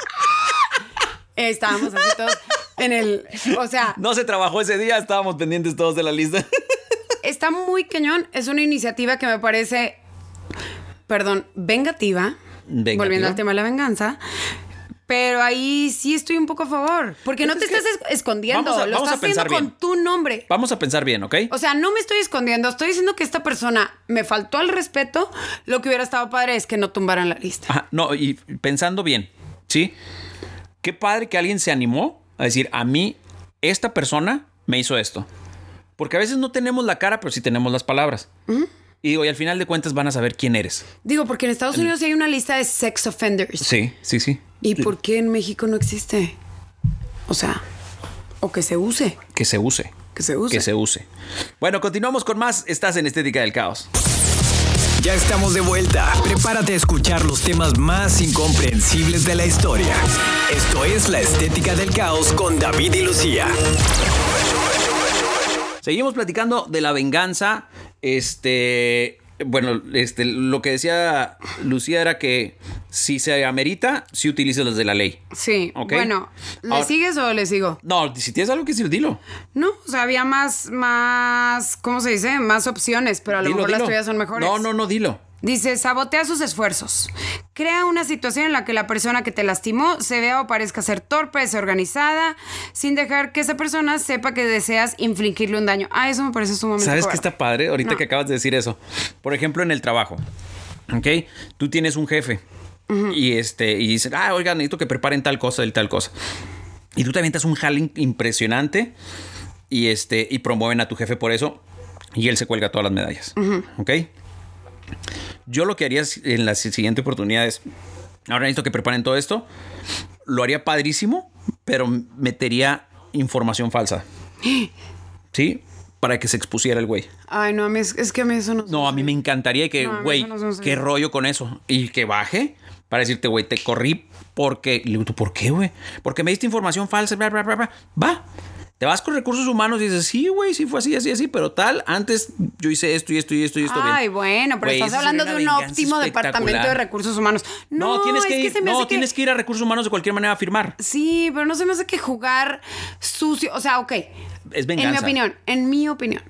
Estábamos así todos en el, o sea, No se trabajó ese día, estábamos pendientes todos de la lista. está muy cañón. Es una iniciativa que me parece, perdón, vengativa. Vengativa. Volviendo al tema de la venganza. Pero ahí sí estoy un poco a favor. Porque no te es estás escondiendo. vamos a- lo vamos a estás haciendo bien. con tu nombre. Vamos a pensar bien, ¿ok? O sea, no me estoy escondiendo. Estoy diciendo que esta persona me faltó al respeto. Lo que hubiera estado padre es que no tumbaran la lista. Ajá, no, y pensando bien, ¿sí? Qué padre que alguien se animó a decir, a mí, esta persona me hizo esto. Porque a veces no tenemos la cara, pero sí tenemos las palabras. Y digo, y al final de cuentas van a saber quién eres. Digo, porque en Estados Unidos hay una lista de sex offenders. Sí, sí, sí. ¿Y por qué en México no existe? O sea, o que se use. Que se use. Que se use. Que se use. Bueno, continuamos con más. Estás en Estética del Caos. Ya estamos de vuelta. Prepárate a escuchar los temas más incomprensibles de la historia. Esto es La Estética del Caos con David y Lucía. Seguimos platicando de la venganza Este, bueno, este, lo que decía Lucía era que si se amerita, si utilices las de la ley. Sí. Ok. Bueno, ¿le Ahora- sigues o le sigo? No, si tienes algo que decir, dilo. No, o sea, había más, más, ¿cómo se dice? Más opciones, pero a lo Dilo, mejor las tuyas son mejores. No, no, no, dilo. Dice, sabotea sus esfuerzos. Crea una situación en la que la persona que te lastimó se vea o parezca ser torpe, desorganizada, sin dejar que esa persona sepa que deseas infligirle un daño. Ah, eso me parece sumamente ¿Sabes qué está padre? Ahorita No. que acabas de decir eso. Por ejemplo, en el trabajo. ¿Ok? Tú tienes un jefe. Y este, y dice, ah, oiga, necesito que preparen tal cosa y tal cosa. Y tú te avientas un jale impresionante. Y este, y promueven a tu jefe por eso. Y él se cuelga todas las medallas. ¿Ok? Yo lo que haría en la siguiente oportunidad es. Ahora necesito que preparen todo esto. Lo haría padrísimo, pero metería información falsa. ¿Sí? Para que se expusiera el güey. Ay, no, a mí es, es que a mí eso no... No, a mí me encantaría que, No, güey, no qué rollo con eso. Y que baje para decirte, güey, te corrí porque. Le digo, ¿tú por qué, güey? Porque me diste información falsa, bla, bla, bla, bla. Va. Te vas con recursos humanos y dices, sí, güey, sí fue así, así, así, pero tal, antes yo hice esto y esto y esto y esto. Ay, bien. bueno, pero Güey, estás hablando de un venganza óptimo departamento de recursos humanos. No, No, tienes que es ir, se me no, que- tienes que ir a recursos humanos de cualquier manera a firmar. Sí, pero no se me hace que jugar sucio. O sea, ok. Es En mi venganza. opinión, en mi opinión.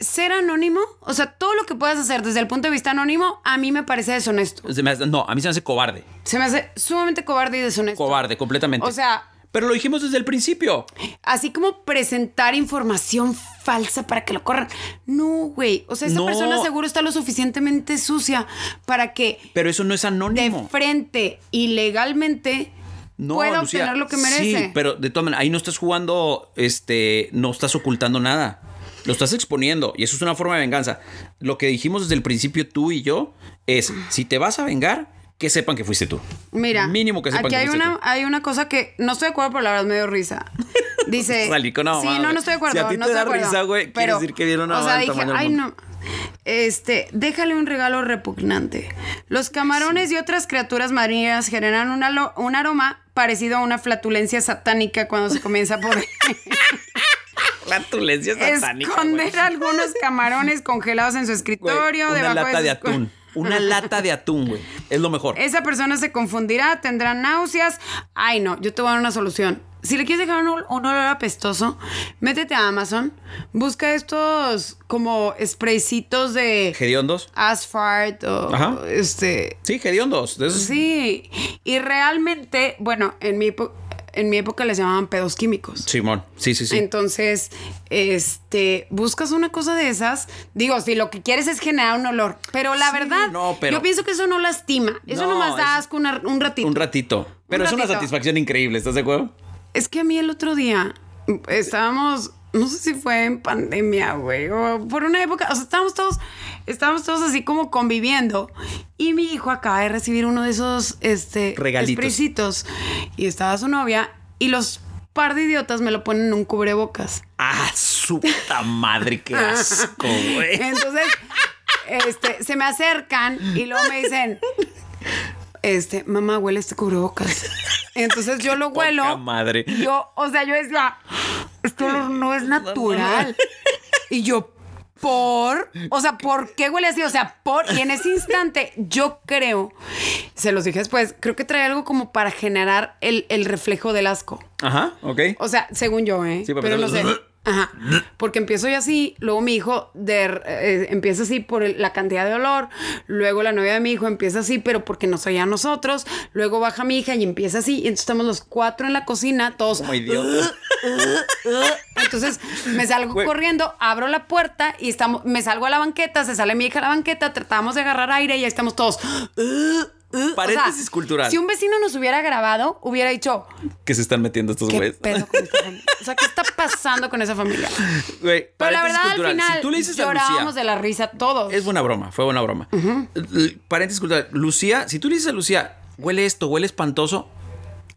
Ser anónimo, o sea, todo lo que puedas hacer desde el punto de vista anónimo, a mí me parece deshonesto. Se me hace- no, a mí se me hace cobarde. Se me hace sumamente cobarde y deshonesto. Cobarde, completamente. O sea, Pero lo dijimos desde el principio. así como presentar información falsa para que lo corran. No, güey. O sea, esta No. persona seguro está lo suficientemente sucia para que Pero eso no es de anónimo. frente y legalmente No, pueda Lucía, obtener lo que merece. Sí, pero de todas maneras, ahí no estás jugando, este, no estás ocultando nada. Lo estás exponiendo y eso es una forma de venganza. Lo que dijimos desde el principio tú y yo es, si te vas a vengar, que sepan que fuiste tú. Mira, Mínimo que sepan aquí que hay fuiste una, tú. hay una cosa que no estoy de acuerdo, pero la verdad me dio risa. Dice. Salí con una Sí, no, güey. no estoy de acuerdo. Si a ti no te da de acuerdo. risa, güey, quiere decir que vieron una O sea, dije, ay, mundo". no. Este, déjale un regalo repugnante. Los camarones y otras criaturas marinas generan un, alo- un aroma parecido a una flatulencia satánica cuando se comienza por Flatulencia satánica, esconder güey. algunos camarones congelados en su Güey, escritorio. Una debajo lata de sus cu- atún. Una lata de atún, güey. Es lo mejor. Esa persona se confundirá, tendrá náuseas. Ay, no, yo te voy a dar una solución. Si le quieres dejar un, ol- un olor apestoso, métete a Amazon, busca estos como spraycitos de ¿Hediondos? asphalt o Ajá. este. Sí, esos- Sí, y realmente, bueno, en mi, en mi época les llamaban pedos químicos. Simón. Sí, sí, sí. Entonces, este, buscas una cosa de esas. Digo, si lo que quieres es generar un olor. Pero la Sí, verdad, no, pero- yo pienso que eso no lastima. Eso No, nomás da asco una- un ratito. Un ratito. Pero es una satisfacción increíble, ¿estás de acuerdo? Es que a mí el otro día estábamos, no sé si fue en pandemia, güey, o por una época, o sea, estábamos todos, estábamos todos así como conviviendo y mi hijo acaba de recibir uno de esos, este, Regalitos. y estaba su novia y los par de idiotas me lo ponen en un cubrebocas. Ah, su puta madre, qué asco, güey. Entonces, este, se me acercan y luego me dicen, este, mamá, huele este cubrebocas. Entonces yo lo huelo. madre. Yo, o sea, yo decía, esto no- no es natural. Y yo, por, o sea, ¿por qué huele así? O sea, por, y en ese instante yo creo, se los dije después, creo que trae algo como para generar el, el reflejo del asco. Ajá, ok. O sea, según yo, ¿eh? Sí, para pero no sé. Ajá. Porque empiezo yo así, luego mi hijo de, eh, empieza así por el- la cantidad de olor, luego la novia de mi hijo empieza así, pero porque nos oía a nosotros, luego baja mi hija y empieza así, y entonces estamos los cuatro en la cocina, todos. Como idiota. Entonces me salgo corriendo, abro la puerta y estamos, me salgo a la banqueta, se sale mi hija a la banqueta, tratamos de agarrar aire y ahí estamos todos. "Uh, uh". O sea, Paréntesis cultural. Si un vecino nos hubiera grabado, hubiera dicho, Que se están metiendo estos ¿Qué güeyes. O sea, ¿qué está pasando con esa familia? Güey, Pero la verdad, al final, si tú le dices a llorábamos Lucía, de la risa todos. es buena broma, fue buena broma. Paréntesis cultural. Lucía, si tú le dices a Lucía, huele esto, huele espantoso,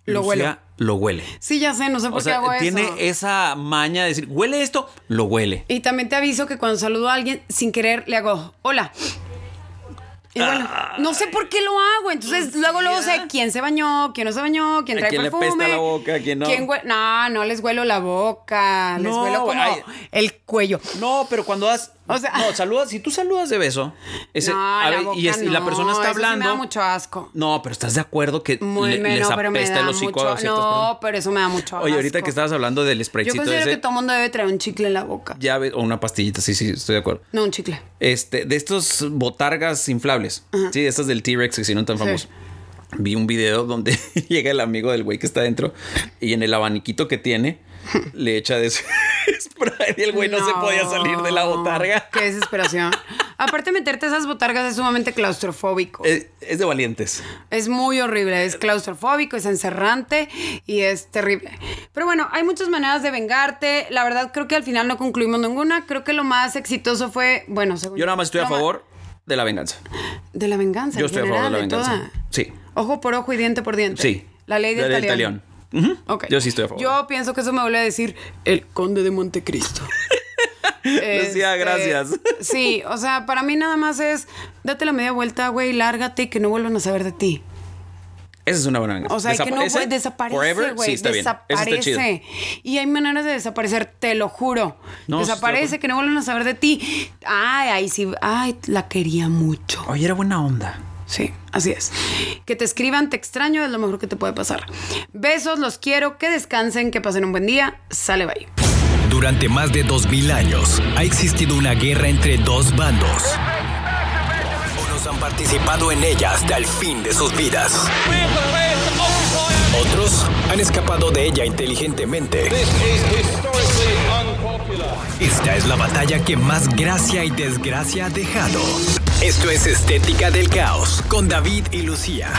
Lo Lucía huele. lo huele. Sí, ya sé, no sé por O sea, qué hago tiene eso. esa maña de decir, huele esto, lo huele. Y también te aviso que cuando saludo a alguien, sin querer, le hago, hola. Y bueno, no sé por qué lo hago. Entonces, luego, luego sé quién se bañó, quién no se bañó, quién ¿A trae quién le perfume. apesta la boca, quién no? hue- no, no les huelo la boca. Les No, huelo como ay. el cuello. No, pero cuando das, O sea, No, saludas, si tú saludas de beso, ese, no, a la ver, y, boca y la no, persona está eso sí hablando. me da mucho asco. No, pero estás de acuerdo que Muy le- menos, les apesta el hocico mucho. a ciertas No, personas. pero eso me da mucho Oye, ahorita asco. que estabas hablando del Yo spraycito considero ese, que todo mundo debe traer un chicle en la boca. ya o una pastillita, sí, sí, estoy de acuerdo. No, un chicle. Este, de estos botargas inflables. Sí, de estas del T-Rex que si no tan Sí. famosos. Vi un video donde llega el amigo del güey que está dentro y en el abaniquito que tiene le echa de ese spray y el güey no, se podía salir de la botarga. Qué desesperación. Aparte, meterte esas botargas es sumamente claustrofóbico. Es, es de valientes. Es muy horrible, es claustrofóbico, es encerrante y es terrible. Pero bueno, hay muchas maneras de vengarte. La verdad, creo que al final no concluimos ninguna. Creo que lo más exitoso fue, bueno, según Yo nada más estoy a favor de la venganza. De la venganza. Yo estoy a favor de la venganza. Sí. Ojo por ojo y diente por diente. Sí. La ley del La talión. talión. Ujú. Ok. Yo sí estoy a favor. Yo pienso que eso me vuelve a decir el conde de Montecristo. Decía, Este, gracias. Sí, o sea, para mí nada más es date la media vuelta, güey, lárgate y que no vuelvan a saber de ti. Esa es una buena venganza. O sea, que no, güey, desaparece, güey. Sí, está bien. Eso está chido. desaparece. Y hay maneras de desaparecer, te lo juro. No, desaparece, que no vuelvan a saber de ti. Ay, ay, sí, ay, la quería mucho. Oye, era buena onda. Sí, así es. Que te escriban, te extraño, es lo mejor que te puede pasar. Besos, los quiero, que descansen, que pasen un buen día. Sale, bye. Durante más de 2000 años ha existido una guerra entre dos bandos. Unos han participado en ella hasta el fin de sus vidas. Otros han escapado de ella inteligentemente. Esta es la batalla que más gracia y desgracia ha dejado. Esto es Estética del Caos con David y Lucía.